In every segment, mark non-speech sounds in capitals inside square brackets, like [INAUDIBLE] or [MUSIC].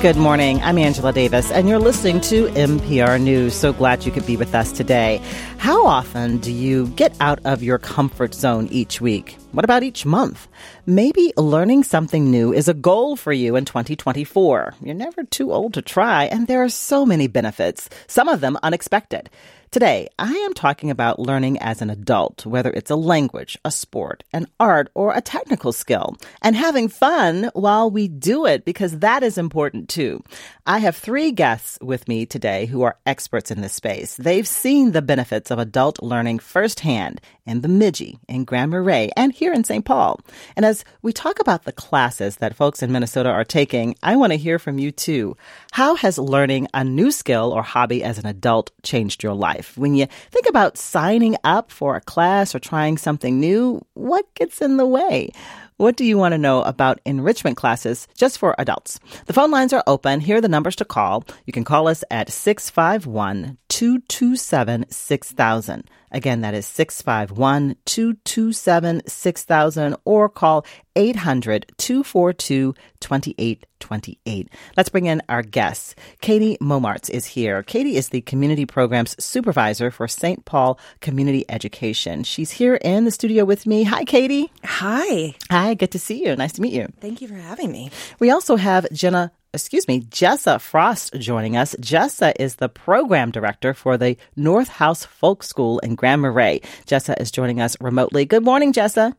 Good morning. I'm Angela Davis, and you're listening to MPR News. So glad you could be with us today. How often do you get out of your comfort zone each week? What about each month? Maybe learning something new is a goal for you in 2024. You're never too old to try, and there are so many benefits, some of them unexpected. Today, I am talking about learning as an adult, whether it's a language, a sport, an art, or a technical skill, and having fun while we do it because that is important too. I have three guests with me today who are experts in this space. They've seen the benefits of adult learning firsthand in Bemidji, in Grand Marais, and here in St. Paul. And as we talk about the classes that folks in Minnesota are taking, I want to hear from you too. How has learning a new skill or hobby as an adult changed your life? life. When you think about signing up for a class or trying something new, what gets in the way? What do you want to know about enrichment classes just for adults? The phone lines are open. Here are the numbers to call. You can call us at 651 227 6000. Again, that is 651 227 6000 or call 800 242 2828. Let's bring in our guests. Katie Momarts is here. Katie is the community programs supervisor for St. Paul Community Education. She's here in the studio with me. Hi, Katie. Hi. Hi, good to see you. Nice to meet you. Thank you for having me. We also have Jenna excuse me, Jessa Frost joining us. Jessa is the program director for the North House Folk School in Grand Marais. Jessa is joining us remotely. Good morning, Jessa.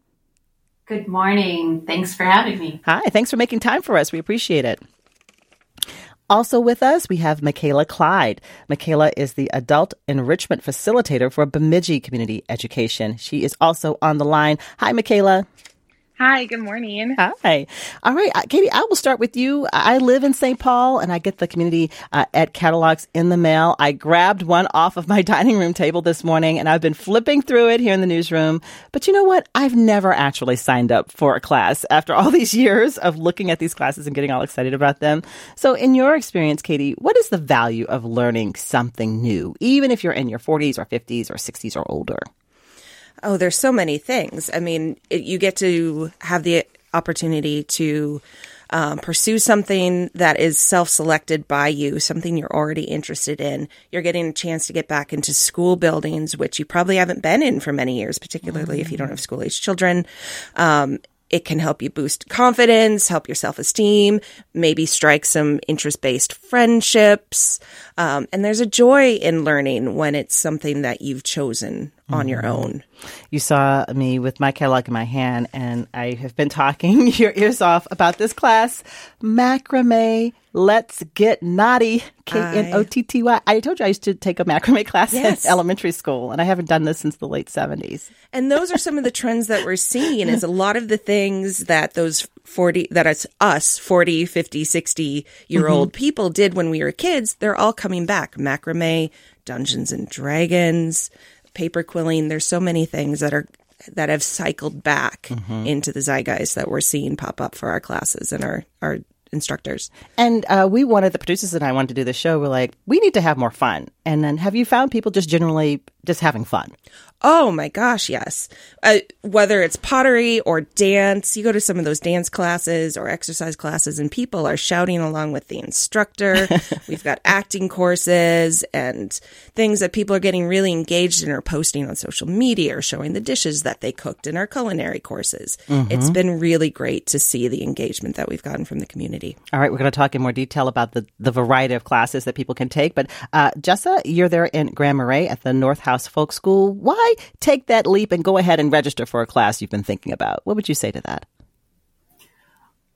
Good morning. Thanks for having me. Hi, thanks for making time for us. We appreciate it. Also with us, we have Michaela Clyde. Michaela is the adult enrichment facilitator for Bemidji Community Education. She is also on the line. Hi, Michaela. Hi, good morning. Hi. All right, uh, Katie, I will start with you. I live in St. Paul and I get the community uh, ed catalogs in the mail. I grabbed one off of my [LAUGHS] dining room table this morning and I've been flipping through it here in the newsroom. But you know what? I've never actually signed up for a class after all [LAUGHS] these years of looking at these classes and getting all excited about them. So, in your experience, Katie, what is the value of learning something new, even if you're in your 40s or 50s or 60s or older? Oh, there's so many things. I mean, it, you get to have the opportunity to um, pursue something that is self selected by you, something you're already interested in. You're getting a chance to get back into school buildings, which you probably haven't been in for many years, particularly mm-hmm. if you don't have school age children. Um, it can help you boost confidence, help your self esteem, maybe strike some interest based friendships. Um, and there's a joy in learning when it's something that you've chosen on your mm-hmm. own. You saw me with my catalog in my hand, and I have been talking [LAUGHS] your ears off about this class, macrame. Let's get naughty. K N O T T Y. I told you I used to take a macrame [LAUGHS] class yes. in elementary school, and I haven't done this since the late 70s. And those are some of the trends that we're seeing is a lot of the things that those 40, that it's us 40, 50, 60 year old mm-hmm. people did when we were kids. They're all coming back. Macrame, Dungeons and Dragons, paper quilling. There's so many things that are that have cycled back mm-hmm. into the zeitgeist that we're seeing pop up for our classes and our our instructors. And uh, we wanted the producers and I wanted to do the show. We're like, we need to have more fun. And then, have you found people just generally just having fun? Oh my gosh, yes. Uh, whether it's pottery or dance, you go to some of those dance classes or exercise classes, and people are shouting along with the instructor. [LAUGHS] We've got acting courses and things that people are getting really engaged in or posting on social media or showing the dishes that they cooked in our culinary courses. Mm-hmm. It's been really great to see the engagement that we've gotten from the community. All right, we're going to talk in more detail about the, the variety of classes that people can take. But uh, Jessa, you're there in Grand Marais at the North House Folk School. Why? take that leap and go ahead and register for a class you've been thinking about? What would you say to that?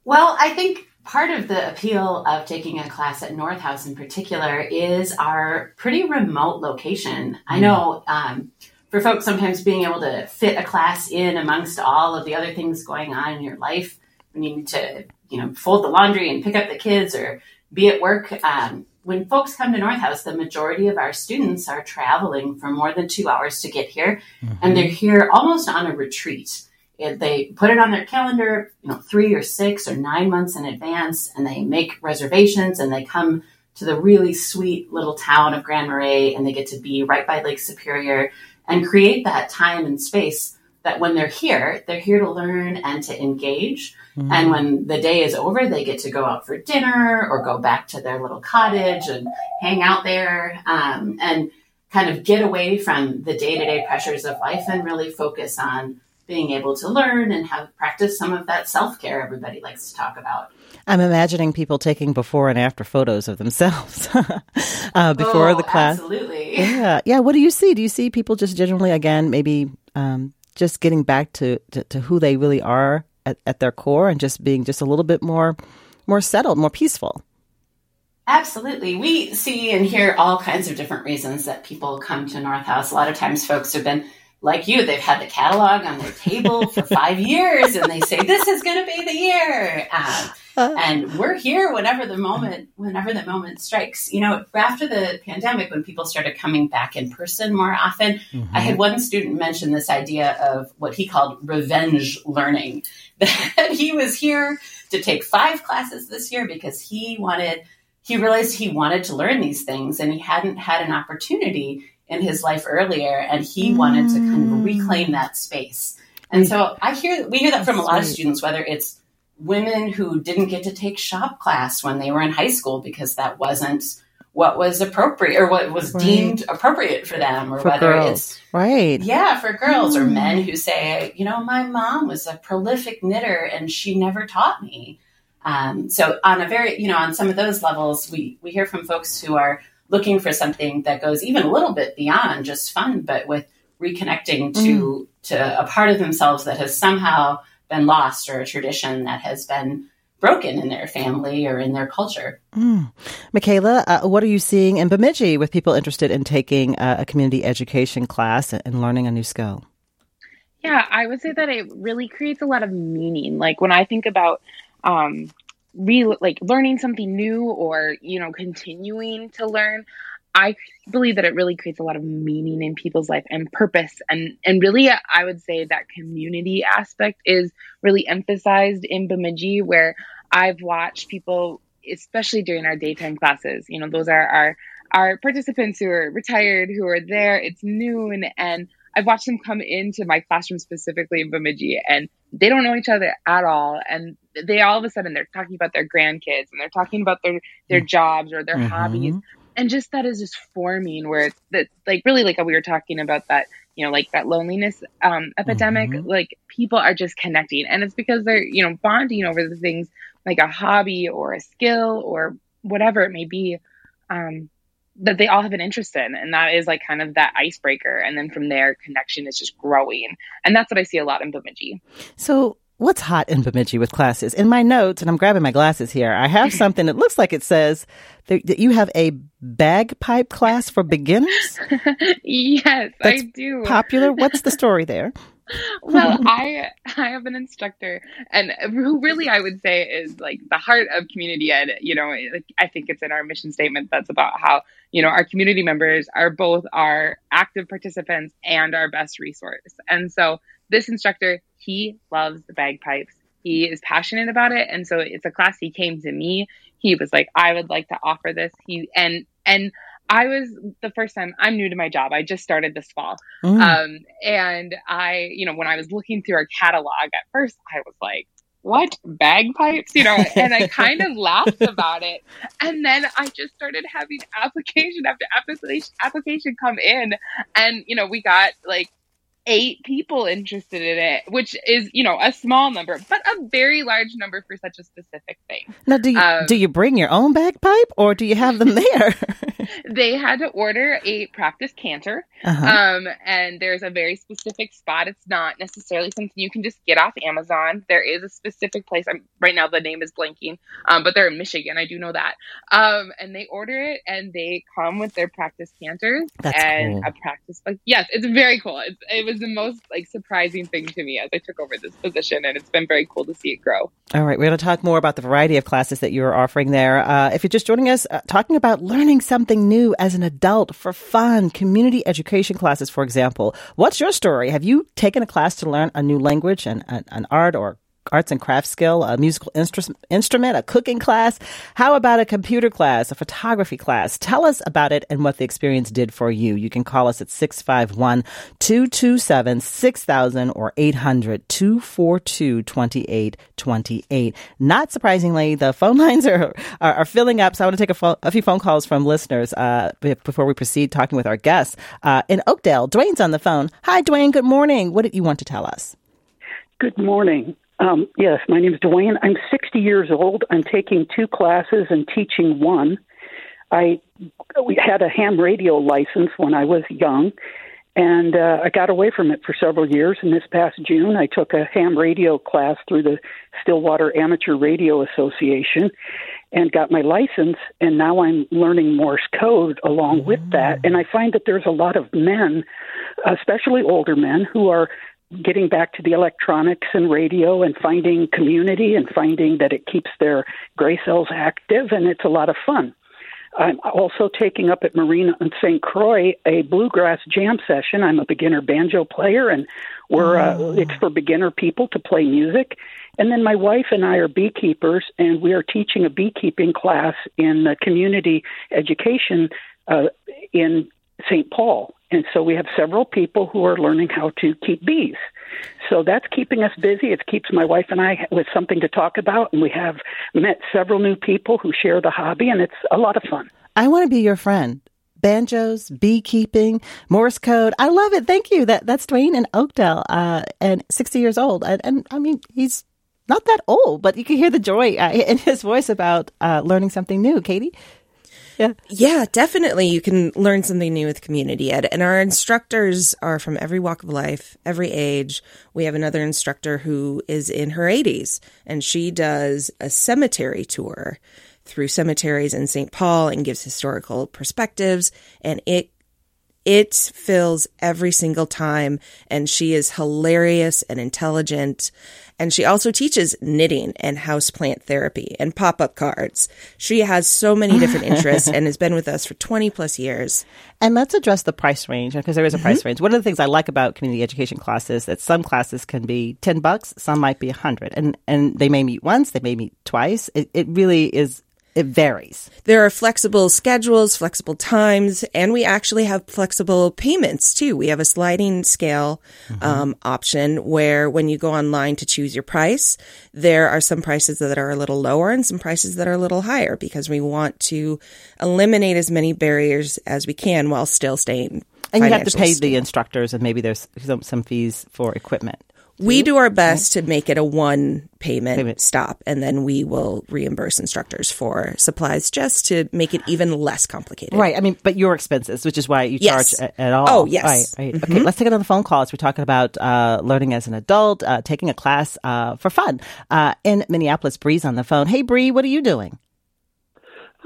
Well, I think part of the appeal of taking a class at North House in particular is our pretty remote location. I know um, for folks, sometimes being able to fit a class in amongst all of the other things going on in your life, when you need to, you know, fold the laundry and pick up the kids or be at work, um, when folks come to North House, the majority of our students are traveling for more than two hours to get here, mm-hmm. and they're here almost on a retreat. They put it on their calendar, you know, three or six or nine months in advance, and they make reservations and they come to the really sweet little town of Grand Marais, and they get to be right by Lake Superior and create that time and space that when they're here, they're here to learn and to engage Mm-hmm. And when the day is over, they get to go out for dinner or go back to their little cottage and hang out there um, and kind of get away from the day to day pressures of life and really focus on being able to learn and have practice some of that self care everybody likes to talk about. I'm imagining people taking before and after photos of themselves [LAUGHS] uh, before oh, the class. Absolutely. Yeah. Yeah. What do you see? Do you see people just generally, again, maybe um, just getting back to, to, to, who they really are at, at their core and just being just a little bit more more settled, more peaceful? Absolutely. We see and hear all kinds of different reasons that people come to North House. A lot of times folks have been like you, they've had the catalog on their table for [LAUGHS] five years and they say, this is going to be the year. Um, and we're here whenever the moment, whenever the moment strikes. You know, after the pandemic, when people started coming back in person more often, mm-hmm. I had one student mention this idea of what he called revenge learning, [LAUGHS] that he was here to take five classes this year because he wanted, he realized he wanted to learn these things and he hadn't had an opportunity in his life earlier, and he mm. wanted to kind of reclaim that space. And so I hear we hear that from a lot of students, whether it's women who didn't get to take shop class when they were in high school because that wasn't what was appropriate or what was right. deemed appropriate for them or for whether girls. it's right yeah for girls mm. or men who say you know my mom was a prolific knitter and she never taught me um, so on a very you know on some of those levels we we hear from folks who are looking for something that goes even a little bit beyond just fun, but with reconnecting to mm. to a part of themselves that has somehow been lost or a tradition that has been broken in their family or in their culture. Mm. Michaela, uh, what are you seeing in Bemidji with people interested in taking uh, a community education class and learning a new skill? Yeah, I would say that it really creates a lot of meaning. Like when I think about um, re like learning something new or you know continuing to learn i believe that it really creates a lot of meaning in people's life and purpose and and really i would say that community aspect is really emphasized in bemidji where i've watched people especially during our daytime classes you know those are our our participants who are retired who are there it's noon and I've watched them come into my classroom specifically in Bemidji and they don't know each other at all. And they all of a sudden they're talking about their grandkids and they're talking about their, their mm. jobs or their mm-hmm. hobbies. And just that is just forming where that like really like we were talking about that, you know, like that loneliness um, epidemic, mm-hmm. like people are just connecting. And it's because they're, you know, bonding over the things like a hobby or a skill or whatever it may be. Um, that they all have an interest in. And that is like kind of that icebreaker. And then from there connection is just growing. And that's what i see a lot in bemidji. So what's hot in bemidji with classes? In my notes and i'm grabbing my glasses here i have [LAUGHS] something that looks like it says that you have a bagpipe class for beginners? [LAUGHS] Yes That's i do. popular. What's the story there [LAUGHS] well, [LAUGHS] I I have an instructor, and who really I would say is like the heart of community ed. You know, like I think it's in our mission statement that's about how you know our community members are both our active participants and our best resource. And so this instructor, he loves the bagpipes. He is passionate about it, and so it's a class. He came to me. He was like, "I would like to offer this." He and and I was the first time I'm new to my job. I just started this fall. Mm. Um, and I, you know, when I was looking through our catalog at first, I was like, what bagpipes, you know, and I kind of laughed [LAUGHS] about it. And then I just started having application after application application come in. And, you know, we got like eight people interested in it, which is, you know, a small number, but a very large number for such a specific thing. Now, do you, um, do you bring your own bagpipe or do you have them [LAUGHS] there? they had to order a practice chanter. Uh-huh. Um, and there's a very specific spot. It's not necessarily something you can just get off Amazon. There is a specific place. I'm right now the name is blanking. Um, but they're in Michigan. I do know that. Um, and they order it and they come with their practice chanters That's and cool. a practice like yes, it's very cool. It's, it was the most like surprising thing to me as I took over this position and it's been very cool to see it grow. All right, we're going to talk more about the variety of classes that you're offering there. Uh, if you're just joining us, uh, talking about learning something new as an adult for fun, community education classes, for example. What's your story? Have you taken a class to learn a new language, and an, an art, or arts and crafts skill, a musical instru- instrument, a cooking class? How about a computer class, a photography class? Tell us about it and what the experience did for you. You can call us at 651 227 6000 or 800 242 2828. Not surprisingly, the phone [LAUGHS] lines are, are, are filling up, so I want to take a, fo- a few phone calls from listeners uh, before we proceed talking with our guests. Uh, in Oakdale, Dwayne's on the phone. Hi, Dwayne. Good morning. What did you want to tell us? Good morning. Um, yes, my name is Dwayne. I'm 60 years old. I'm taking two classes and teaching one. I we had a ham radio license when I was young, and uh, I got away from it for several years. And this past June, I took a ham radio class through the Stillwater Amateur Radio Association and got my license. And now I'm learning Morse code along with that. And I find that there's a lot of men, especially older men, who are getting back to the electronics and radio and finding community and finding that it keeps their gray cells active and it's a lot of fun. I'm also taking up at Marine on St. Croix a bluegrass jam session. I'm a beginner banjo player, and we're uh, it's for beginner people to play music. And then my wife and I are beekeepers, and we are teaching a beekeeping class in the community education uh, in St. Paul. And so we have several people who are learning how to keep bees. So that's keeping us busy. It keeps my wife and I with something to talk about. And we have met several new people who share the hobby, and it's a lot of fun. I want to be your friend. Banjos, beekeeping, Morse code. I love it. Thank you. That that's Dwayne in Oakdale, uh, and 60 years old. And, and, I mean, he's not that old, but you can hear the joy uh, in his voice about uh, learning something new. Katie? Yeah. Yeah, definitely. You can learn something new with community ed. And our instructors are from every walk of life, every age. We have another instructor who is in her 80s and she does a cemetery tour through cemeteries in St. Paul and gives historical perspectives. And it it fills every single time and she is hilarious and intelligent and she also teaches knitting and houseplant therapy and pop-up cards. She has so many different [LAUGHS] interests and has been with us for 20 plus years. And let's address the price range because there is a price mm-hmm. range. One of the things I like about community education classes is that some classes can be 10 bucks, some might be 100. And and they may meet once, they may meet twice. It it really is it varies. There are flexible schedules, flexible times, and we actually have flexible payments too. We have a sliding scale mm-hmm. um, option where when you go online to choose your price, there are some prices that are a little lower and some prices that are a little higher because we want to eliminate as many barriers as we can while still staying. And you have to pay the instructors, and maybe there's some, some fees for equipment. We do our best to make it a one payment, payment, stop, and then we will reimburse instructors for supplies just to make it even less complicated. Right. I mean, but your expenses, which is why you yes. charge at, all. Oh, yes. Right. right. Mm-hmm. Okay, let's take another phone call as we're talking about uh, learning as an adult, uh, taking a class uh, for fun. Uh, in Minneapolis, Bree's on the phone. Hey, Bree, what are you doing?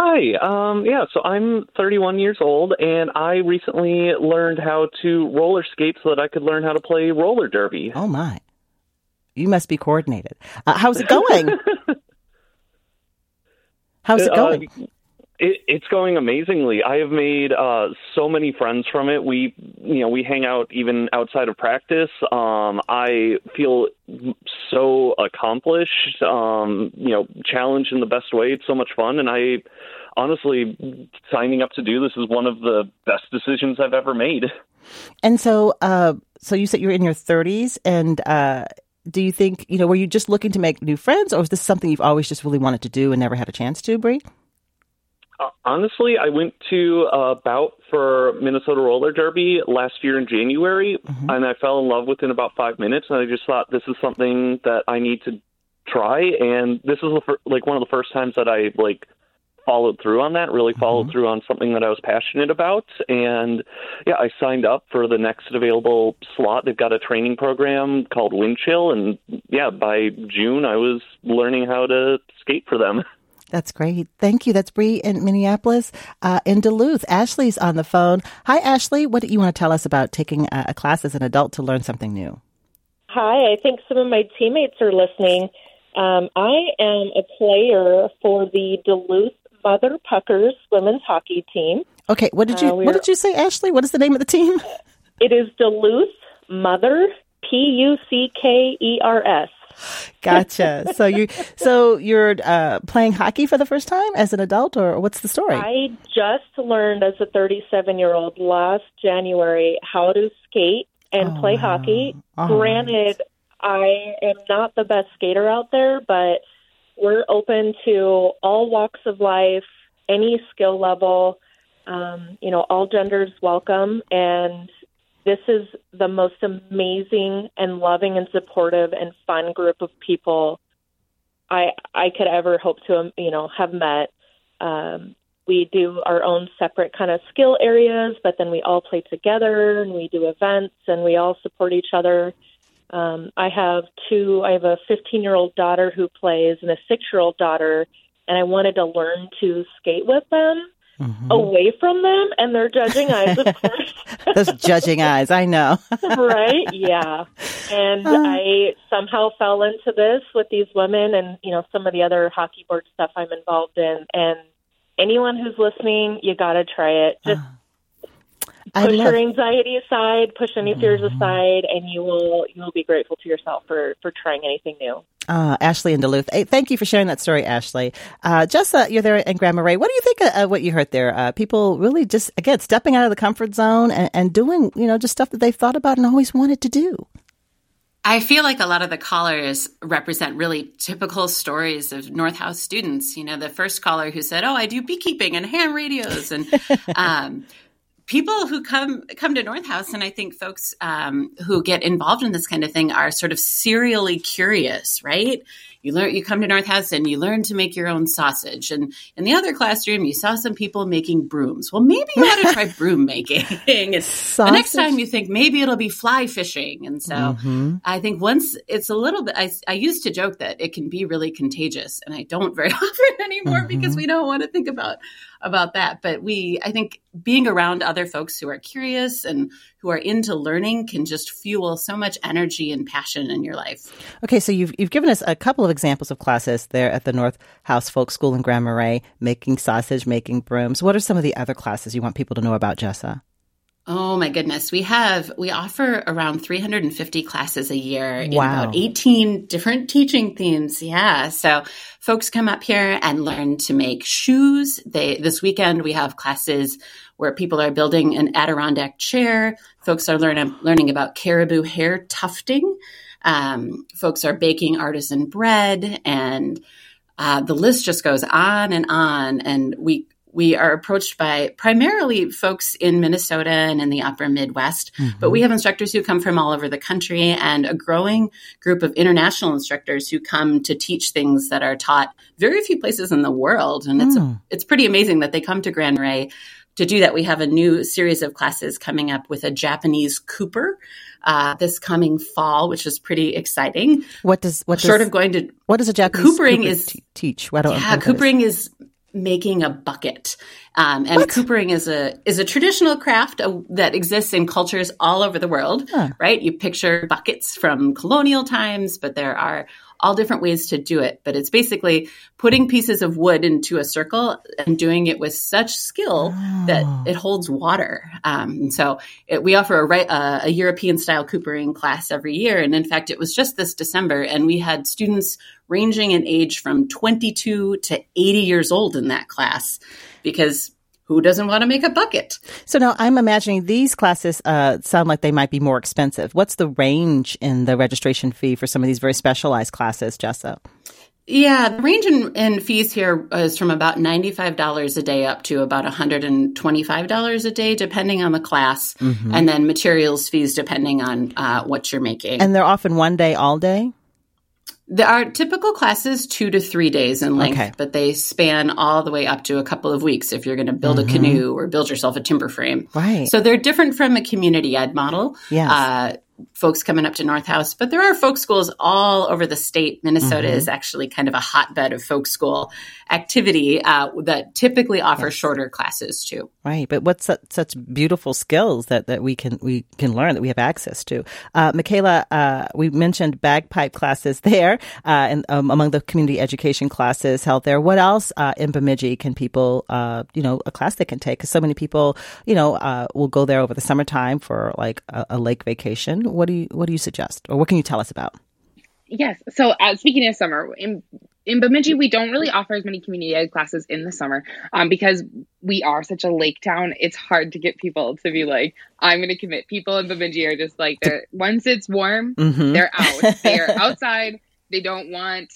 Hi. Um, yeah, so I'm 31 years old, and I recently learned how to roller skate so that I could learn how to play roller derby. Oh my! You must be coordinated. Uh, how's it going? [LAUGHS] how's it uh, going? Uh, it, it's going amazingly. I have made uh, so many friends from it. We, you know, we hang out even outside of practice. Um, I feel so accomplished. Um, you know, challenged in the best way. It's so much fun, and I honestly signing up to do this is one of the best decisions I've ever made. And so, uh, so you said you're in your 30s, and uh, do you think you know were you just looking to make new friends, or was this something you've always just really wanted to do and never had a chance to, Bree? Uh, honestly, I went to a bout for Minnesota Roller Derby last year in January, mm-hmm. and I fell in love within about five minutes. And I just thought this is something that I need to try. And this is fir- like one of the first times that I like followed through on that. Really followed mm-hmm. through on something that I was passionate about. And yeah, I signed up for the next available slot. They've got a training program called Windchill, and yeah, by June I was learning how to skate for them. [LAUGHS] That's great. Thank you. That's Bree in Minneapolis. Uh, in Duluth, Ashley's on the phone. Hi, Ashley. What do you want to tell us about taking a, a class as an adult to learn something new? Hi, I think some of my teammates are listening. Um, I am a player for the Duluth Mother Puckers women's hockey team. Okay, what did you uh, what did you say, Ashley? What is the name of the team? [LAUGHS] It is Duluth Mother P U C K E R S. gotcha. So you so you're uh, playing hockey for the first time as an adult, or what's the story? I just learned as a 37 year old last January how to skate and Oh, play wow. hockey. Oh. Granted, I am not the best skater out there, but we're open to all walks of life, any skill level. Um, you know, all genders welcome, and this is the most amazing and loving and supportive and fun group of people I I could ever hope to you know have met. Um, we do our own separate kind of skill areas, but then we all play together and we do events and we all support each other. Um, I have two. I have a 15 year old daughter who plays and a six year old daughter, and I wanted to learn to skate with them Mhm. away from them and their judging eyes, of [LAUGHS] course. Those judging eyes, I know. [LAUGHS] right? Yeah. And I somehow fell into this with these women and, you know, some of the other hockey board stuff I'm involved in. And anyone who's listening, you got to try it. Just I push love your anxiety aside, push any fears aside, and you will you will be grateful to yourself for for trying anything new. uh, Ashley in Duluth. Hey, thank you for sharing that story, Ashley. Uh, just uh, you're there in Grand Marais. What do you think of uh, what you heard there? Uh, people really just again stepping out of the comfort zone and, and doing you know just stuff that they've thought about and always wanted to do. I feel like a lot of the callers represent really typical stories of North House students. You know, the first caller who said, "Oh, I do beekeeping and ham radios," and [LAUGHS] um, people who come come to North House, and I think folks um, who get involved in this kind of thing are sort of serially curious, right? You learn, you come to North House and you learn to make your own sausage. And in the other classroom, you saw some people making brooms. Well, maybe you ought to try [LAUGHS] broom making. and the next time you think maybe it'll be fly fishing. And so Mhm. I think once it's a little bit, I, I used to joke that it can be really contagious, and I don't very [LAUGHS] often anymore because we don't want to think about about that. But we, I think, being around other folks who are curious and who are into learning can just fuel so much energy and passion in your life. Okay, so you've you've given us a couple of examples of classes there at the North House Folk School in Grand Marais, making sausage, making brooms. What are some of the other classes you want people to know about, Jessa? Oh my goodness. We have, we offer around 350 classes a year in Wow. about 18 different teaching themes. Yeah. So folks come up here and learn to make shoes. They, this weekend we have classes where people are building an Adirondack chair. Folks are learning, learning about caribou hair tufting. Um, folks are baking artisan bread and uh, the list just goes on and on. And we we are approached by primarily folks in Minnesota and in the upper Midwest, but we have instructors who come from all over the country and a growing group of international instructors who come to teach things that are taught very few places in the world. And it's, it's pretty amazing that they come to Grand Ray to do that. We have a new series of classes coming up with a Japanese Cooper uh, this coming fall, which is pretty exciting. What does what Short does, of going to what does a Japanese Coopering Cooper is- te- teach? What do- yeah, what is- coopering is making a bucket, um, and coopering is a is a traditional craft uh, that exists in cultures all over the world. Right? You picture buckets from colonial times, but there are all different ways to do it. But it's basically putting pieces of wood into a circle and doing it with such skill that it holds water. Um, and so it, we offer a, uh, a European style coopering class every year. And in fact, it was just this December, and we had students ranging in age from 22 to 80 years old in that class because who doesn't want to make a bucket? So now I'm imagining these classes uh, sound like they might be more expensive. What's the range in the registration fee for some of these very specialized classes, Jessa? Yeah, the range in, in fees here is from about $95 a day up to about $125 a day, depending on the class, and then materials fees depending on uh, what you're making. And they're often one day, all day. There are typical classes two to three days in length, Okay. but they span all the way up to a couple of weeks if you're going to build a canoe or build yourself a timber frame. Right. So they're different from a community ed model. Yes. Uh, folks coming up to North House, but there are folk schools all over the state. Minnesota is actually kind of a hotbed of folk school activity uh, that typically offer shorter classes too. Right, but what's such, such beautiful skills that, that we can we can learn that we have access to. Uh, Michaela, uh, we mentioned bagpipe classes [LAUGHS] there, uh, and um, among the community education classes held there. What else uh, in Bemidji can people, uh, you know, a class they can take? Because so many people, you know, uh, will go there over the summertime for like a, a lake vacation. What do you what do you suggest, or what can you tell us about? Yes. So uh, speaking of summer, in in Bemidji, we don't really offer as many community ed classes in the summer um, because we are such a lake town. It's hard to get people to be like, I'm going to commit. People in Bemidji are just like, once it's warm, Mhm. they're out. They're [LAUGHS] outside. They don't want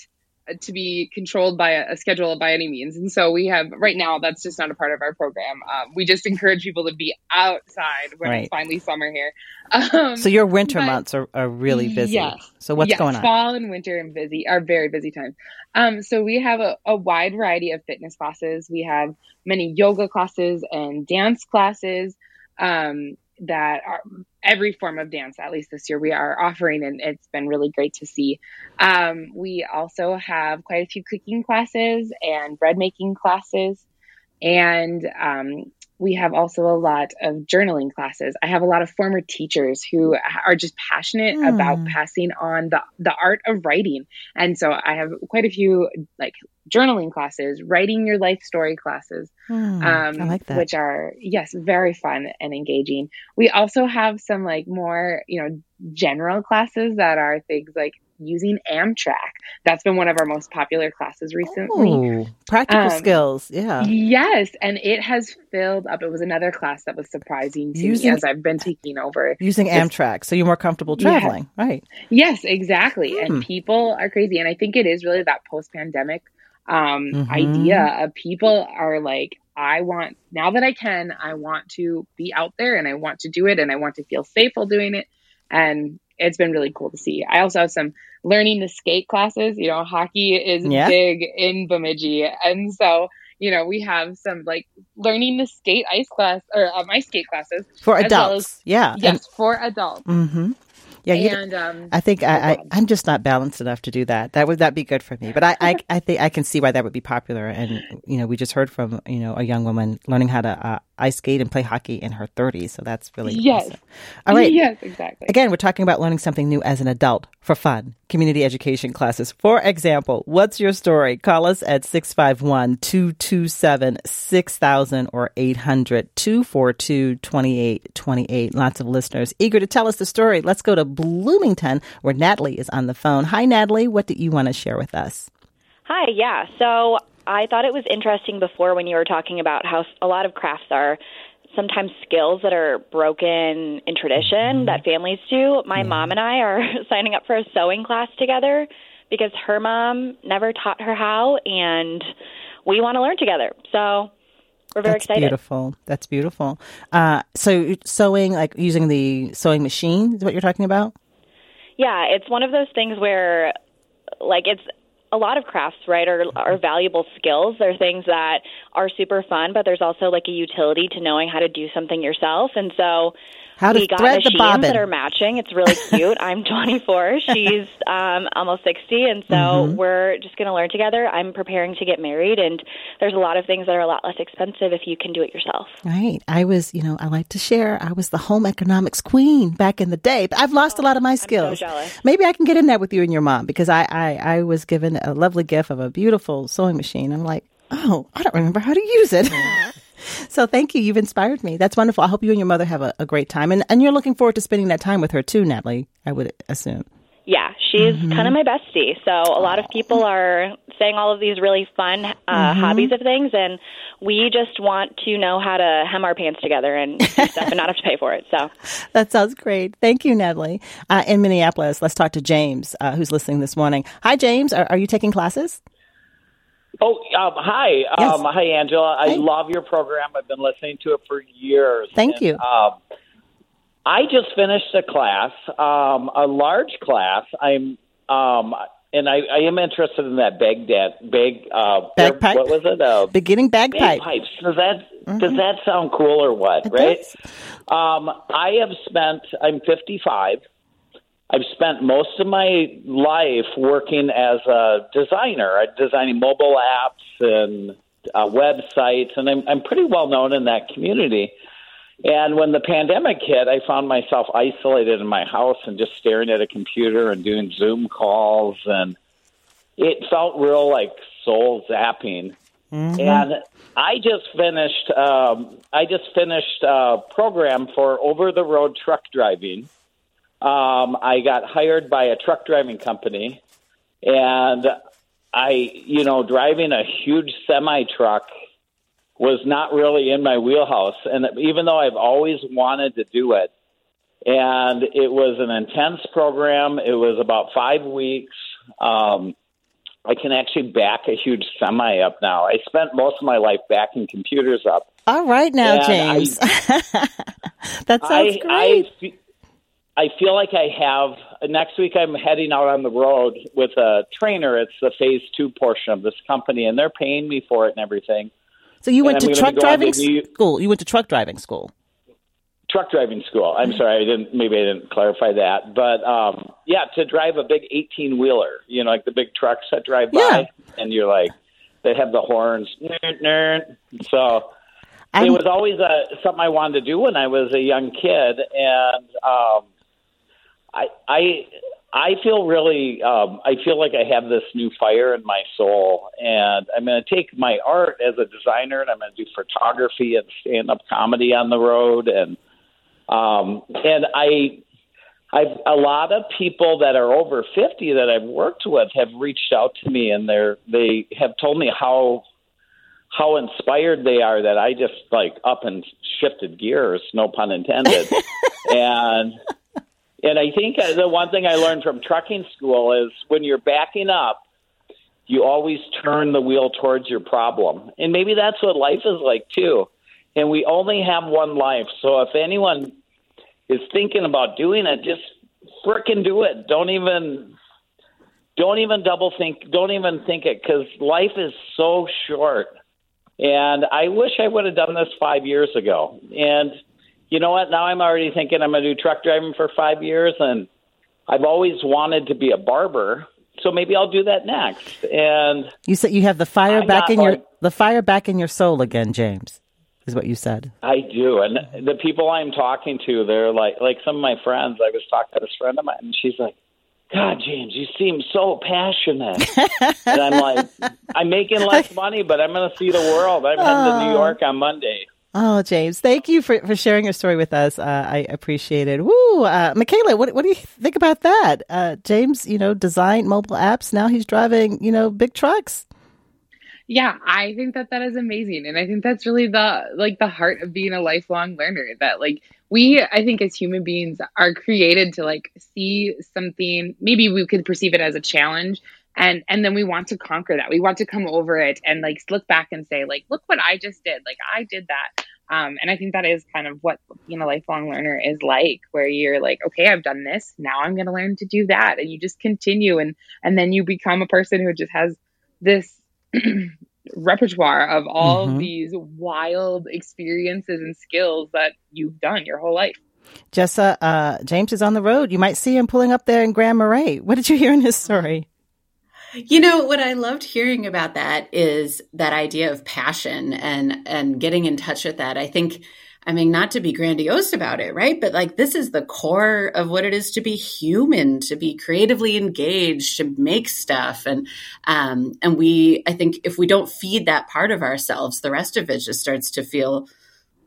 to be controlled by a, a schedule by any means. And so we have right now that's just not a part of our program. Um, we just encourage people to be outside when Right. it's finally summer here. Um, So your winter but- months are, are really busy. Yes. So what's yes, going on? Fall and winter and busy are very busy times. Um, so we have a, a wide variety of fitness classes. We have many yoga classes and dance classes um, that are every form of dance. At least this year we are offering, and it's been really great to see. Um, we also have quite a few cooking classes and bread making classes, and um, we have also a lot of journaling classes. I have a lot of former teachers who are just passionate Hmm. about passing on the the art of writing, and so I have quite a few like journaling classes, writing your life story classes, Hmm, um, like which are yes, very fun and engaging. We also have some like more you know general classes that are things like using Amtrak. That's been one of our most popular classes recently. Ooh, practical Um, skills. Yeah. Yes, and it has filled up. It was another class that was surprising to Using- me as I've been taking over. Using this- Amtrak, so you're more comfortable Yeah. traveling, right? Yes, exactly. Hmm. And people are crazy, and I think it is really that post-pandemic um, Mhm. idea of people are like, I want now that I can, I want to be out there, and I want to do it, and I want to feel safe while doing it, and it's been really cool to see. I also have some learning to skate classes. You know, hockey is Yeah. big in Bemidji, and so. You know, we have some like learning to skate ice class or um, ice skate classes. For As well adults. yeah. Yes, for adults. Mm-hmm. Yeah. and um, I think I, I, I'm just not balanced enough to do that. That would that be good for me. But I, I [LAUGHS] I think I can see why that would be popular. And you know, we just heard from you know a young woman learning how to uh, ice skate and play hockey in her 30s. So that's really Yes. awesome. All right. Yes, exactly. Again, we're talking about learning something new as an adult for fun. Community education classes. For example, what's your story? Call us at 651 227 6000 or 800 242 2828. Lots of listeners eager to tell us the story. Let's go to Bloomington where Natalie is on the phone. Hi, Natalie. What do you want to share with us? Hi, yeah. So I thought it was interesting before when you were talking about how a lot of crafts are sometimes skills that are broken in tradition that families do. My mom and I are [LAUGHS] signing up for a sewing class together because her mom never taught her how, and we want to learn together. So we're very That's excited. beautiful. That's beautiful. Uh, so sewing, like using the sewing machine, is what you're talking about? Yeah, it's one of those things where, like, it's a lot of crafts, right, are, are valuable skills. They're things that are super fun, but there's also like a utility to knowing how to do something yourself. And so How to we got thread the machines bobbin. that are matching. It's really cute. I'm [LAUGHS] 24. She's um, almost 60, and so Mm-hmm. we're just going to learn together. I'm preparing to get married, and there's a lot of things that are a lot less expensive if you can do it yourself. Right. I was, you know, I like to share. I was the home economics queen back in the day, but I've lost a lot of my skills. jealous. Maybe I can get in there with you and your mom because I, I, I was given a lovely gift of a beautiful sewing machine. I'm like, oh, I don't remember how to use it. So thank you. You've inspired me. That's wonderful. I hope you and your mother have a, a great time. And, and you're looking forward to spending that time with her too, Natalie, I would assume. Yeah, she's Mm-hmm. kind of my bestie. So a lot of people are saying all of these really fun uh, Mm-hmm. hobbies of things, and we just want to know how to hem our pants together and [LAUGHS] stuff and not have to pay for it. So That sounds great. Thank you, Natalie. Uh, in Minneapolis, let's talk to James, uh, who's listening this morning. Hi, James. Are, are you taking classes? Oh, um, hi. Yes. Um, hi, Angela. I Hi. love your program. I've been listening to it for years. Thank And, you. Um, I just finished a class, um, a large class. I'm, um, and I, I am interested in that bag dance, bag, uh, Bagpipe? What was it? Uh, Beginning bagpipe. bagpipes. Does that does that sound cool or what? Mm-hmm. It right? Um, I have spent. I'm 55. I've spent most of my life working as a designer, designing mobile apps and uh, websites, and I'm, I'm pretty well known in that community. And when the pandemic hit, I found myself isolated in my house and just staring at a computer and doing Zoom calls, and it felt real like soul zapping. And I just finished. Um, I just finished a program for over the road truck driving. Um, I got hired by a truck driving company and I, you know, driving a huge semi truck was not really in my wheelhouse. And even though I've always wanted to do it, and it was an intense program, it was about five weeks. Um, I can actually back a huge semi up now. I spent most of my life backing computers up. All right, now, And James. [LAUGHS] that sounds I, great. I, I feel like I have. Next week, I'm heading out on the road with a trainer. It's the phase two portion of this company, and they're paying me for it and everything. so you went and to truck gonna go on driving to school. You went to truck driving school. Truck driving school. I'm sorry, I didn't. Maybe I didn't clarify that, but um, yeah, to drive a big 18 wheeler, you know, like the big trucks that drive Yeah. by, and you're like, they have the horns. So I'm- it was always uh, something I wanted to do when I was a young kid, and um, I I I feel really um, I feel like I have this new fire in my soul, and I'm going to take my art as a designer, and I'm going to do photography and stand up comedy on the road, and um, and I. I've a lot of people that are over 50 that I've worked with have reached out to me and they're they have told me how how inspired they are that I just like up and shifted gears, no pun intended. [LAUGHS] and and I think uh, the one thing I learned from trucking school is when you're backing up, you always turn the wheel towards your problem. And maybe that's what life is like too. And we only have one life. So if anyone is thinking about doing it, just frickin' do it. Don't even don't even double think. Don't even think it because life is so short. And I wish I would have done this five years ago. And you know what? Now I'm already thinking I'm going to do truck driving for five years, and I've always wanted to be a barber. So maybe I'll do that next. And You said you have the fire I'm back in your the fire back in your soul again, James. Is what you said. I do, and the people I'm talking to, they're like, like some of my friends. I was talking to this friend of mine, and she's like, "God, James, you seem so passionate." [LAUGHS] and I'm like, "I'm making less [LAUGHS] money, but I'm going to see the world. I'm heading to New York on Monday." Oh, James, thank you for, for sharing your story with us. Uh, I appreciate it. Woo, uh, Michaela, what what do you think about that? Uh, James, you know, designed mobile apps. Now he's driving, you know, big trucks. Yeah, I think that that is amazing. And I think that's really the like the heart of being a lifelong learner that like we I think as human beings are created to like see something maybe we could perceive it as a challenge and and then we want to conquer that. We want to come over it and like look back and say like look what I just did. Like I did that. Um, and I think that is kind of what being a lifelong learner is like, where you're like, okay, I've done this. Now I'm going to learn to do that, and you just continue, and and then you become a person who just has this [CLEARS THROAT] repertoire of all Mhm. these wild experiences and skills that you've done your whole life. Jessa, uh, James is on the road. You might see him pulling up there in Grand Marais. What did you hear in his story? You know what I loved hearing about that is that idea of passion and and getting in touch with that. I think I mean not to be grandiose about it, right? But like this is the core of what it is to be human, to be creatively engaged, to make stuff and um and we I think if we don't feed that part of ourselves, the rest of it just starts to feel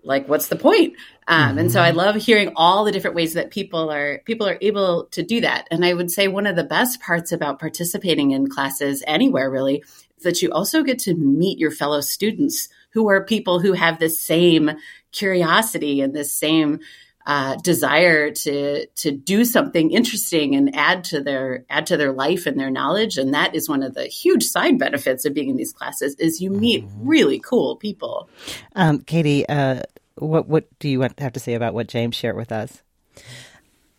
like what's the point? Um, and so i love hearing all the different ways that people are people are able to do that. And i would say one of the best parts about participating in classes anywhere really is that you also get to meet your fellow students who are people who have the same curiosity and the same uh, desire to to do something interesting and add to their add to their life and their knowledge. And that is one of the huge side benefits of being in these classes is you meet really cool people. Um, Katie, uh, what what do you have to say about what James shared with us?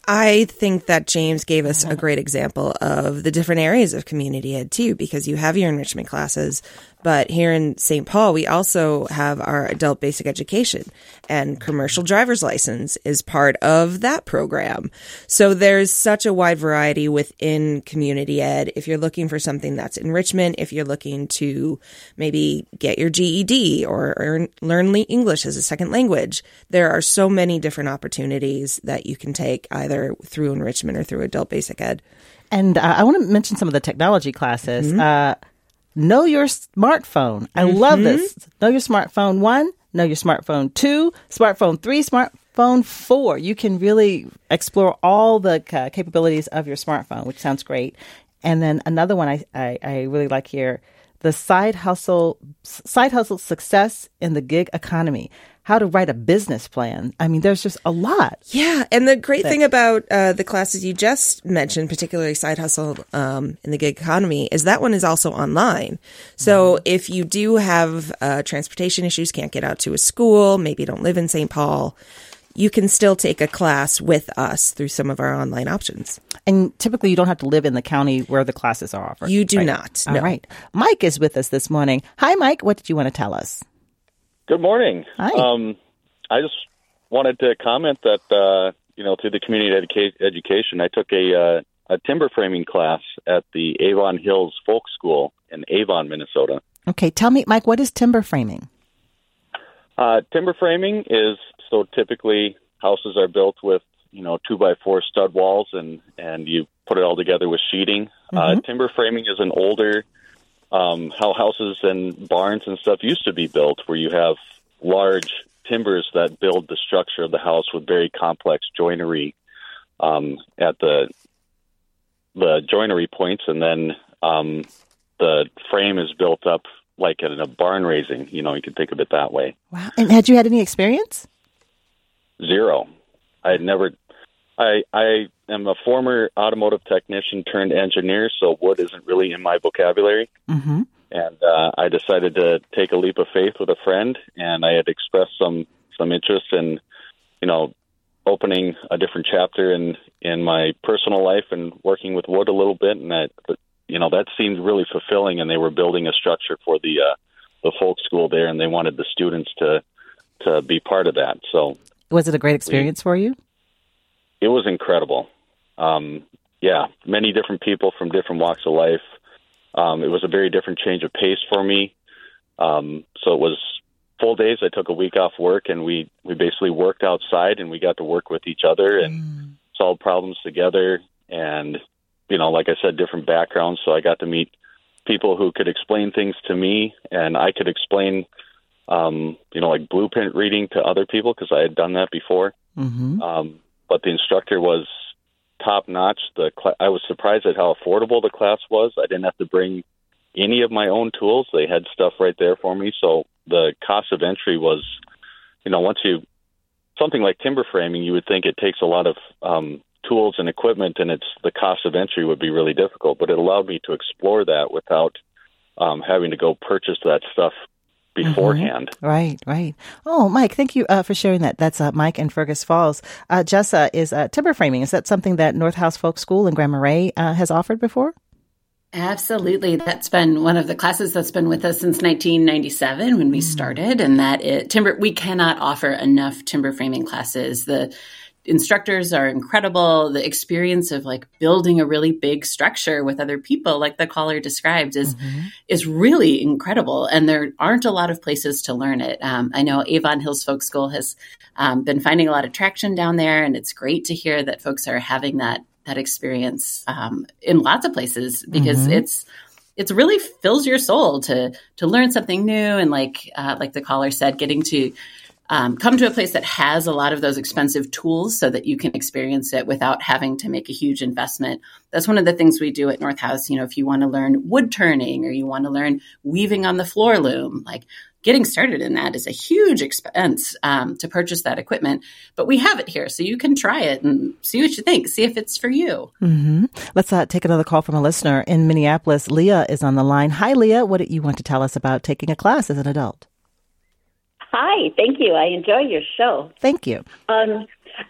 I think that James gave us a great example of the different areas of community ed too, because you have your enrichment classes, but here in St. Paul, we also have our adult basic education and commercial driver's license is part of that program. So there's such a wide variety within community ed. If you're looking for something that's enrichment, if you're looking to maybe get your GED or, or learn English as a second language, there are so many different opportunities that you can take either through enrichment or through adult basic ed. And uh, I want to mention some of the technology classes. Uh, know your smartphone. I love this. Know your smartphone one, know your smartphone two, smartphone three, smartphone four. You can really explore all the uh, capabilities of your smartphone, which sounds great. And then another one I, I, I really like here the side hustle side hustle success in the gig economy how to write a business plan i mean there's just a lot yeah and the great that, thing about uh, the classes you just mentioned particularly side hustle um, in the gig economy is that one is also online so mm-hmm. if you do have uh, transportation issues can't get out to a school maybe don't live in st paul you can still take a class with us through some of our online options. And typically, you don't have to live in the county where the classes are offered. You do right? not. No. All right. Mike is with us this morning. Hi, Mike. What did you want to tell us? Good morning. Hi. Um, I just wanted to comment that uh, you know through the community educa- education, I took a uh, a timber framing class at the Avon Hills Folk School in Avon, Minnesota. Okay, tell me, Mike, what is timber framing? Uh, timber framing is so typically houses are built with you know two by four stud walls and and you put it all together with sheeting. Uh, mm-hmm. Uh, timber framing is an older um, how houses and barns and stuff used to be built, where you have large timbers that build the structure of the house with very complex joinery um, at the the joinery points, and then um, the frame is built up like in a barn raising. You know, you can think of it that way. Wow! And had you had any experience? Zero. I had never. I I am a former automotive technician turned engineer, so wood isn't really in my vocabulary. Mm-hmm. And uh, I decided to take a leap of faith with a friend, and I had expressed some some interest in, you know, opening a different chapter in in my personal life and working with wood a little bit, and that you know that seemed really fulfilling. And they were building a structure for the uh, the folk school there, and they wanted the students to to be part of that. So was it a great experience we, for you? It was incredible. Um, yeah, many different people from different walks of life. Um, it was a very different change of pace for me. Um, so it was full days. I took a week off work, and we we basically worked outside, and we got to work with each other and mm. solve problems together. And you know, like I said, different backgrounds. So I got to meet people who could explain things to me, and I could explain um, you know, like blueprint reading to other people because I had done that before. Mm-hmm. Um, but the instructor was top notch. The cl- I was surprised at how affordable the class was. I didn't have to bring any of my own tools. They had stuff right there for me. So the cost of entry was, you know, once you something like timber framing, you would think it takes a lot of um, tools and equipment, and it's the cost of entry would be really difficult. But it allowed me to explore that without um, having to go purchase that stuff beforehand. Mm-hmm. Right, right. Oh, Mike, thank you uh, for sharing that. That's uh, Mike in Fergus Falls. Uh, Jessa, is uh, timber framing, is that something that North House Folk School in Grand Marais uh, has offered before? Absolutely. That's been one of the classes that's been with us since 1997 when we mm. started. And that it, timber, we cannot offer enough timber framing classes. The instructors are incredible. The experience of like building a really big structure with other people, like the caller described, is mm-hmm. is really incredible. And there aren't a lot of places to learn it. Um, I know Avon Hills Folk School has um, been finding a lot of traction down there, and it's great to hear that folks are having that that experience um, in lots of places because mm-hmm. it's it's really fills your soul to to learn something new and like uh, like the caller said, getting to um, come to a place that has a lot of those expensive tools so that you can experience it without having to make a huge investment. That's one of the things we do at North House. You know, if you want to learn wood turning or you want to learn weaving on the floor loom, like getting started in that is a huge expense um, to purchase that equipment. But we have it here, so you can try it and see what you think. See if it's for you. Mm-hmm. Let's uh, take another call from a listener in Minneapolis. Leah is on the line. Hi, Leah. What do you want to tell us about taking a class as an adult? Hi, thank you. I enjoy your show. Thank you. Um,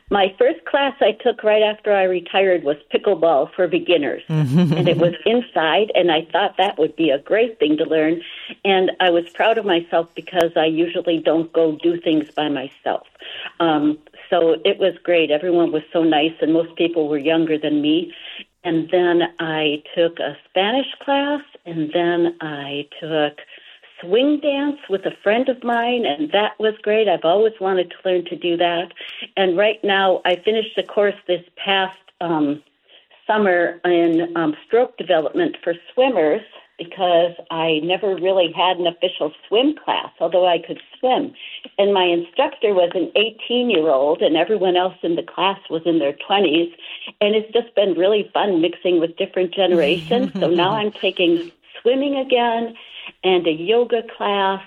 my first class I took right after I retired was pickleball for beginners. [LAUGHS] and it was inside, and I thought that would be a great thing to learn. And I was proud of myself because I usually don't go do things by myself. Um, so it was great. Everyone was so nice, and most people were younger than me. And then I took a Spanish class, and then I took swing dance with a friend of mine, and that was great. I've always wanted to learn to do that. And right now, I finished a course this past um, summer in um, stroke development for swimmers because I never really had an official swim class, although I could swim. And my instructor was an 18 year old, and everyone else in the class was in their 20s. and it's just been really fun mixing with different generations. so now [LAUGHS] I'm taking swimming again and a yoga class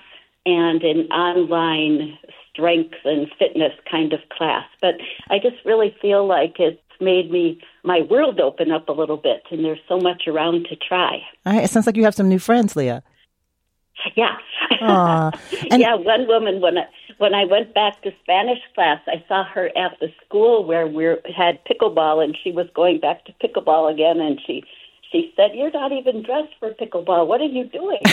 and an online strength and fitness kind of class. But I just really feel like it's made me my world open up a little bit and there's so much around to try. All right. It sounds like you have some new friends, Leah. Yeah. Aw. [LAUGHS] yeah, one woman when I when I went back to Spanish class, I saw her at the school where we had pickleball, and she was going back to pickleball again, and she she said, "You're not even dressed for pickleball. What are you doing?" [LAUGHS] [LAUGHS]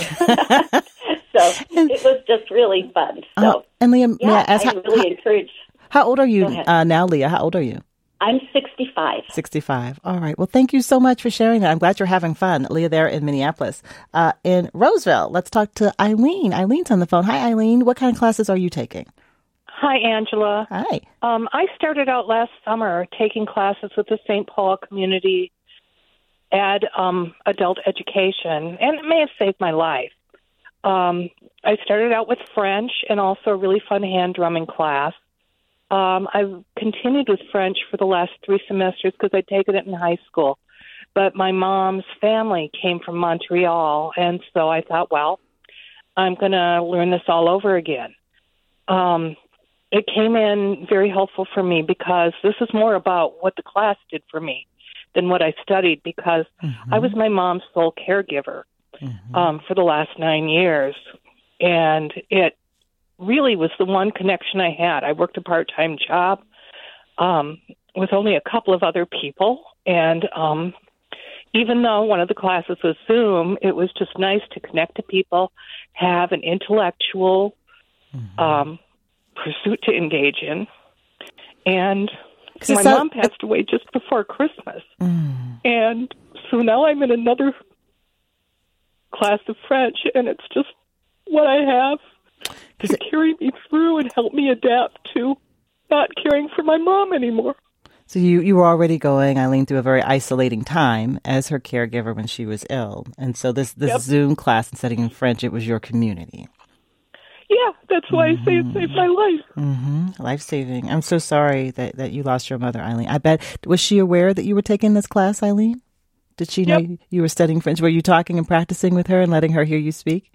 so it was just really fun. So Uh, and Leah, may yeah, I ask, I how, really encourage. how old are you uh, now, Leah? How old are you? I'm 65. 65. All right. Well, thank you so much for sharing that. I'm glad you're having fun. Leah there in Minneapolis. Uh, in Roseville, let's talk to Eileen. Eileen's on the phone. Hi, Eileen. What kind of classes are you taking? Hi, Angela. Hi. Um, I started out last summer taking classes with the St. Paul Community Ed um, Adult Education, and it may have saved my life. Um, I started out with French and also a really fun hand drumming class. Um, I've continued with French for the last three semesters because I'd taken it in high school. But my mom's family came from Montreal, and so I thought, well, I'm going to learn this all over again. Um, it came in very helpful for me because this is more about what the class did for me than what I studied because I was my mom's sole caregiver um, for the last nine years. And it really was the one connection I had. I worked a part time job um, with only a couple of other people. And um, even though one of the classes was Zoom, it was just nice to connect to people, have an intellectual um, pursuit to engage in. And 'Cause my sound- mom passed away just before Christmas. Mm. And so now I'm in another class of French, and it's just what I have to carry me through and help me adapt to not caring for my mom anymore. So you, you were already going, Eileen, through a very isolating time as her caregiver when she was ill. And so this, this Yep. Zoom class and studying in French, it was your community. Yeah, that's why I say it saved my life. Mm-hmm. Life saving. I'm so sorry that, that you lost your mother, Eileen. I bet, was she aware that you were taking this class, Eileen? Did she know you, were studying French? Were you talking and practicing with her and letting her hear you speak?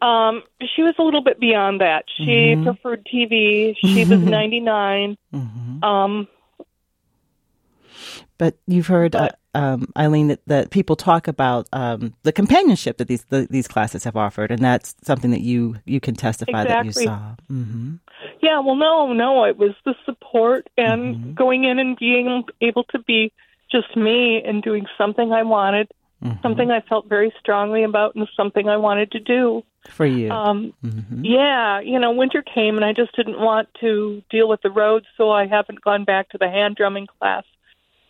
Um, she was a little bit beyond that. She Mhm. preferred TV. She was 99. Mm-hmm. Um, But you've heard, uh, um, Eileen, that, that people talk about um, the companionship that these the, these classes have offered, and that's something that you you can testify that you saw. Mm-hmm. yeah, well, no, no, it was the support and going in and being able to be just me and doing something I wanted, something I felt very strongly about, and something I wanted to do. For you, Um, Mhm. Yeah, you know, winter came and I just didn't want to deal with the roads, so I haven't gone back to the hand drumming class.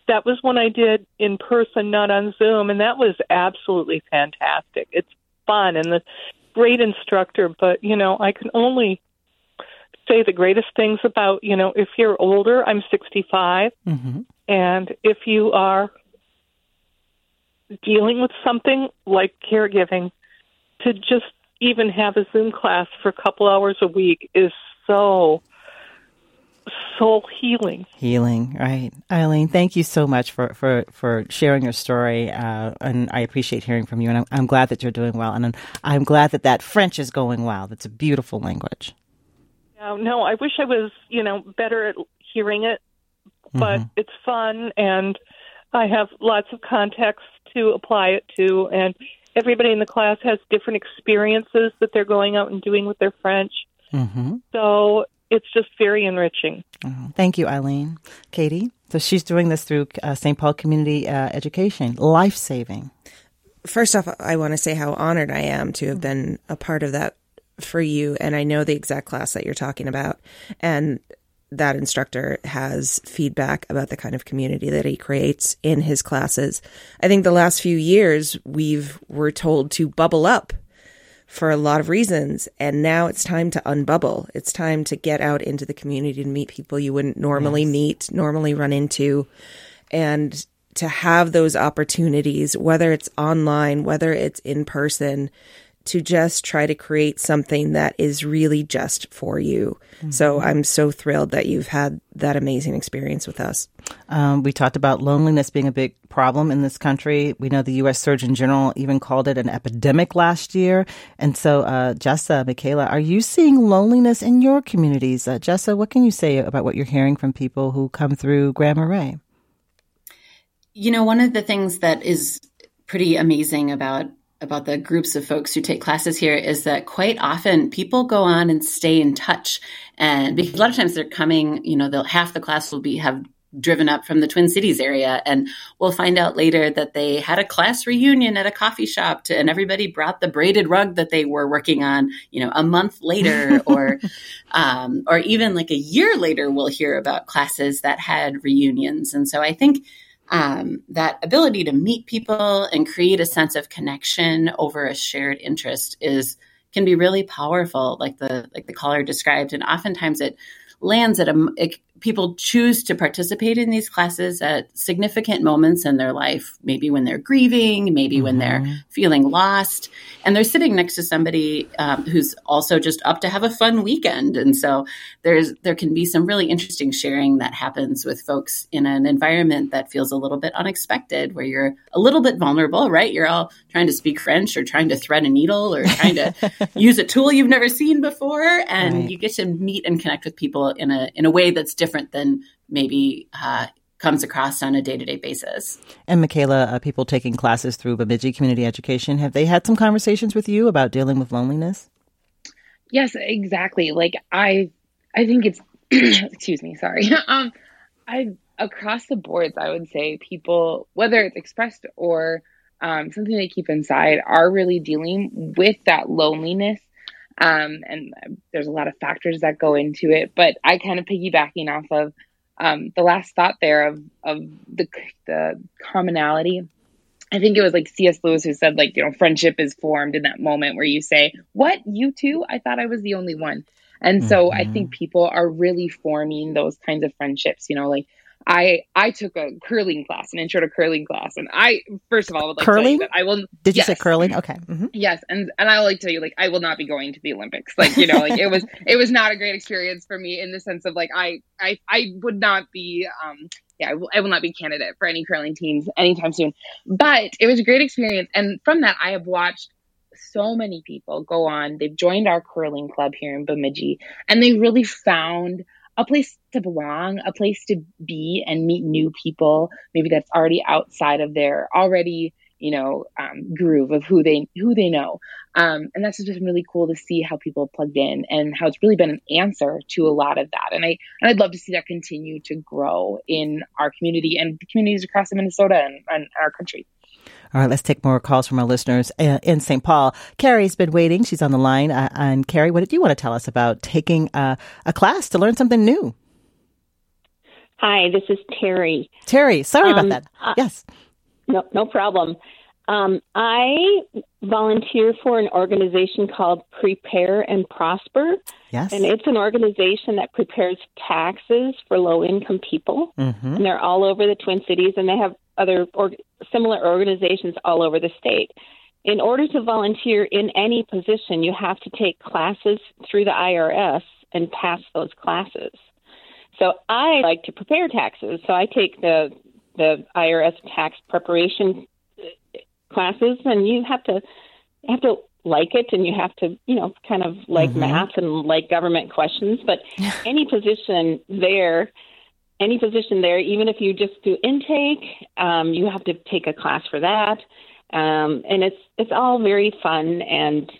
That was when I did in person, not on Zoom, and that was absolutely fantastic. It's fun and the great instructor, but you know, I can only say the greatest things about, you know, if you're older, I'm 65, Mm-hmm. and if you are dealing with something like caregiving, to just even have a Zoom class for a couple hours a week is so soul healing. Healing, right, Eileen? Thank you so much for for for sharing your story, uh, and I appreciate hearing from you. And I'm, I'm glad that you're doing well, and I'm, I'm glad that that French is going well. That's a beautiful language. No, no, I wish I was, you know, better at hearing it, but Mhm. it's fun and I have lots of context to apply it to and everybody in the class has different experiences that they're going out and doing with their French. Mm-hmm. So it's just very enriching. Thank you, Eileen. Katie. So she's doing this through uh, St. Paul Community uh, Education, life saving. First off, I want to say how honored I am to have been a part of that for you. And I know the exact class that you're talking about. And that instructor has feedback about the kind of community that he creates in his classes. I think the last few years we've were told to bubble up for a lot of reasons and now it's time to unbubble. It's time to get out into the community to meet people you wouldn't normally meet, normally run into and to have those opportunities whether it's online, whether it's in person to just try to create something that is really just for you. Mm-hmm. So I'm so thrilled that you've had that amazing experience with us. Um, we talked about loneliness being a big problem in this country. We know the U.S. Surgeon General even called it an epidemic last year. And so, uh, Jessa, Michaela, are you seeing loneliness in your communities? Uh, Jessa, what can you say about what you're hearing from people who come through Grand Marais? You know, one of the things that is pretty amazing about about the groups of folks who take classes here is that quite often people go on and stay in touch. And because a lot of times they're coming you know they'll half the class will be have driven up from the twin cities area and we'll find out later that they had a class reunion at a coffee shop to, and everybody brought the braided rug that they were working on you know a month later [LAUGHS] or um, or even like a year later we'll hear about classes that had reunions. And so i think um, that ability to meet people and create a sense of connection over a shared interest is can be really powerful like the like the caller described. And oftentimes it lands at a it, people choose to participate in these classes at significant moments in their life, maybe when they're grieving, maybe mm-hmm. when they're mm-hmm. feeling lost, and they're sitting next to somebody um, who's also just up to have a fun weekend. And so there's there can be some really interesting sharing that happens with folks in an environment that feels a little bit unexpected, where you're a little bit vulnerable, right? You're all trying to speak French or trying to thread a needle or trying to [LAUGHS] use a tool you've never seen before, and right. you get to meet and connect with people in a in a way that's different different than maybe uh, comes across on a day to day basis. And Michaela, uh, people taking classes through Bemidji Community Education, have they had some conversations with you about dealing with loneliness? Yes, exactly. Like I, I think it's [CLEARS THROAT] excuse me, sorry. [LAUGHS] um, I across the boards, I would say people, whether it's expressed or um, something they keep inside, are really dealing with that loneliness um, and there's a lot of factors that go into it. But I kind of piggybacking off of um, the last thought there of of the the commonality. I think it was like C.S. Lewis who said like you know friendship is formed in that moment where you say, "What you two? I thought I was the only one." And so mm-hmm. I think people are really forming those kinds of friendships. You know, like I I took a curling class, an intro to curling class, and I first of all would like curling. I will. Did yes. you say curling? Okay. Mm-hmm. Yes, and and I will like tell you like I will not be going to the Olympics. Like you know, like it was it was not a great experience for me in the sense of like I I I would not be um yeah I will, I will not be candidate for any curling teams anytime soon. But it was a great experience, and from that I have watched so many people go on. They've joined our curling club here in Bemidji, and they really found a place to belong, a place to be and meet new people, maybe that's already outside of their already, you know, um, groove of who they who they know. Um, and that's just really cool to see how people plugged in and how it's really been an answer to a lot of that. And I and I'd love to see that continue to grow in our community and the communities across Minnesota and, and our country. All right, let's take more calls from our listeners uh, in St. Paul. Carrie's been waiting. She's on the line. Uh, and Carrie, what did you want to tell us about taking uh, a class to learn something new? Hi, this is Terry. Terry, sorry um, about that. Uh, yes. No, no problem. Um, I volunteer for an organization called Prepare and Prosper. Yes. And it's an organization that prepares taxes for low income people. Mm-hmm. And they're all over the Twin Cities and they have other or, similar organizations all over the state. In order to volunteer in any position, you have to take classes through the IRS and pass those classes. So I like to prepare taxes. So I take the the IRS tax preparation classes, and you have to have to like it, and you have to you know kind of like mm-hmm. math and like government questions. But [LAUGHS] any position there, any position there, even if you just do intake, um, you have to take a class for that, um, and it's it's all very fun and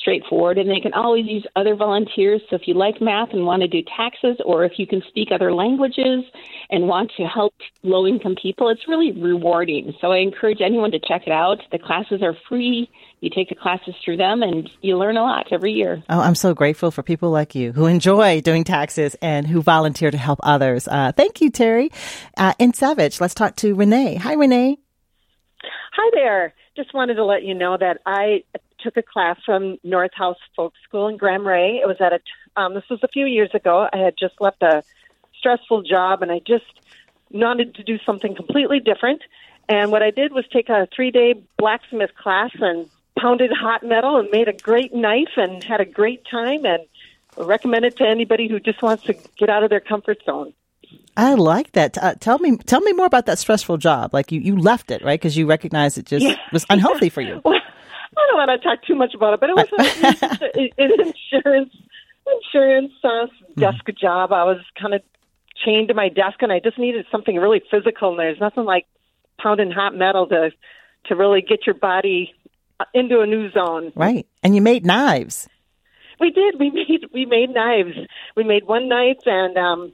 straightforward, and they can always use other volunteers. So if you like math and want to do taxes, or if you can speak other languages and want to help low income people, it's really rewarding. So I encourage anyone to check it out. The classes are free. You take the classes through them and you learn a lot every year. Oh, I'm so grateful for people like you who enjoy doing taxes and who volunteer to help others. Uh, thank you, Terry. Uh, in Savage, let's talk to Renee. Hi, Renee. Hi there. Just wanted to let you know that I took a class from North House Folk School in Grand Marais. It was at a um, this was a few years ago. I had just left a stressful job, and I just wanted to do something completely different. And what I did was take a three day blacksmith class, and pounded hot metal and made a great knife and had a great time and recommend it to anybody who just wants to get out of their comfort zone. I like that. Uh, tell me, tell me more about that stressful job. Like you, you left it, right? Because you recognized it just Yeah. was unhealthy for you. [LAUGHS] Well, I don't want to talk too much about it, but it was, a, [LAUGHS] it was just a, an insurance insurance uh, desk job. I was kind of chained to my desk, and I just needed something really physical. And there's nothing like pounding hot metal to to really get your body into a new zone. Right. And you made knives. We did. We made we made knives. We made one knife, and um,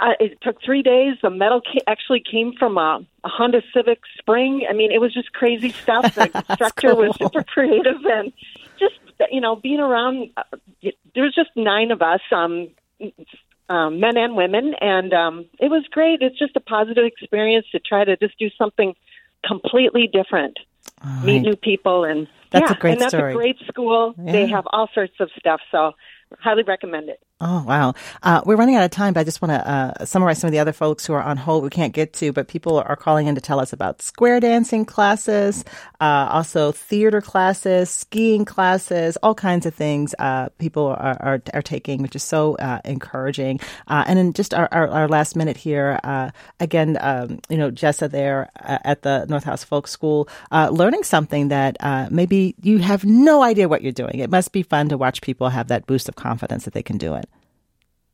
uh, it took three days. The metal ca- actually came from a, a Honda Civic Spring. I mean, it was just crazy stuff. The [LAUGHS] instructor was super creative, and just you know, being around. Uh, there was just nine of us, um, um, men and women, and um, it was great. It's just a positive experience to try to just do something completely different, meet new people, and That's a yeah, great and that's story. a great school. They have all sorts of stuff, so highly recommend it. Oh, wow. Uh, we're running out of time, but I just want to uh, summarize some of the other folks who are on hold we can't get to, but people are calling in to tell us about square dancing classes, uh, also theater classes, skiing classes, all kinds of things uh, people are, are, are taking, which is so uh, encouraging. Uh, and in just our, our, our last minute here, again, um, you know, Jessa there at the North House Folk School, learning something that maybe you have no idea what you're doing. It must be fun to watch people have that boost of confidence that they can do it.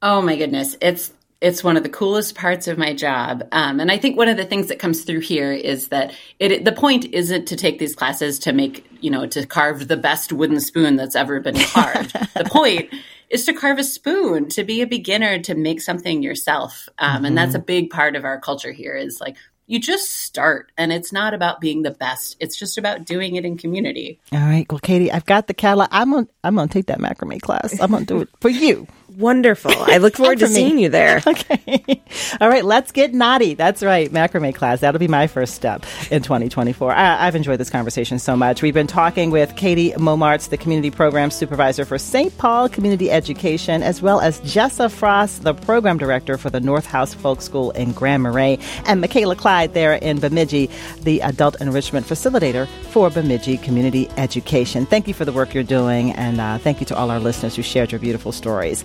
Oh my goodness, it's it's one of the coolest parts of my job, um, and I think one of the things that comes through here is that it. The point isn't to take these classes to make you know to carve the best wooden spoon that's ever been [LAUGHS] carved. the point is to carve a spoon, to be a beginner, to make something yourself, um, and that's a big part of our culture here. Is like you just start, and it's not about being the best; it's just about doing it in community. All right. Well, Katie, I've got the catalog. I'm gonna I'm gonna take that macrame class. I'm gonna do it for you. Wonderful. I look [LAUGHS] forward to seeing you there. [LAUGHS] Okay. All right. Let's get naughty. That's right. Macrame class. That'll be my first step in 2024. I, I've enjoyed this conversation so much. We've been talking with Katie Momarts, the community program supervisor for St. Paul Community Education, as well as Jessa Frost, the program director for the North House Folk School in Grand Marais, and Michaela Clyde there in Bemidji, the adult enrichment facilitator for Bemidji Community Education. Thank you for the work you're doing, and uh, thank you to all our listeners who shared your beautiful stories.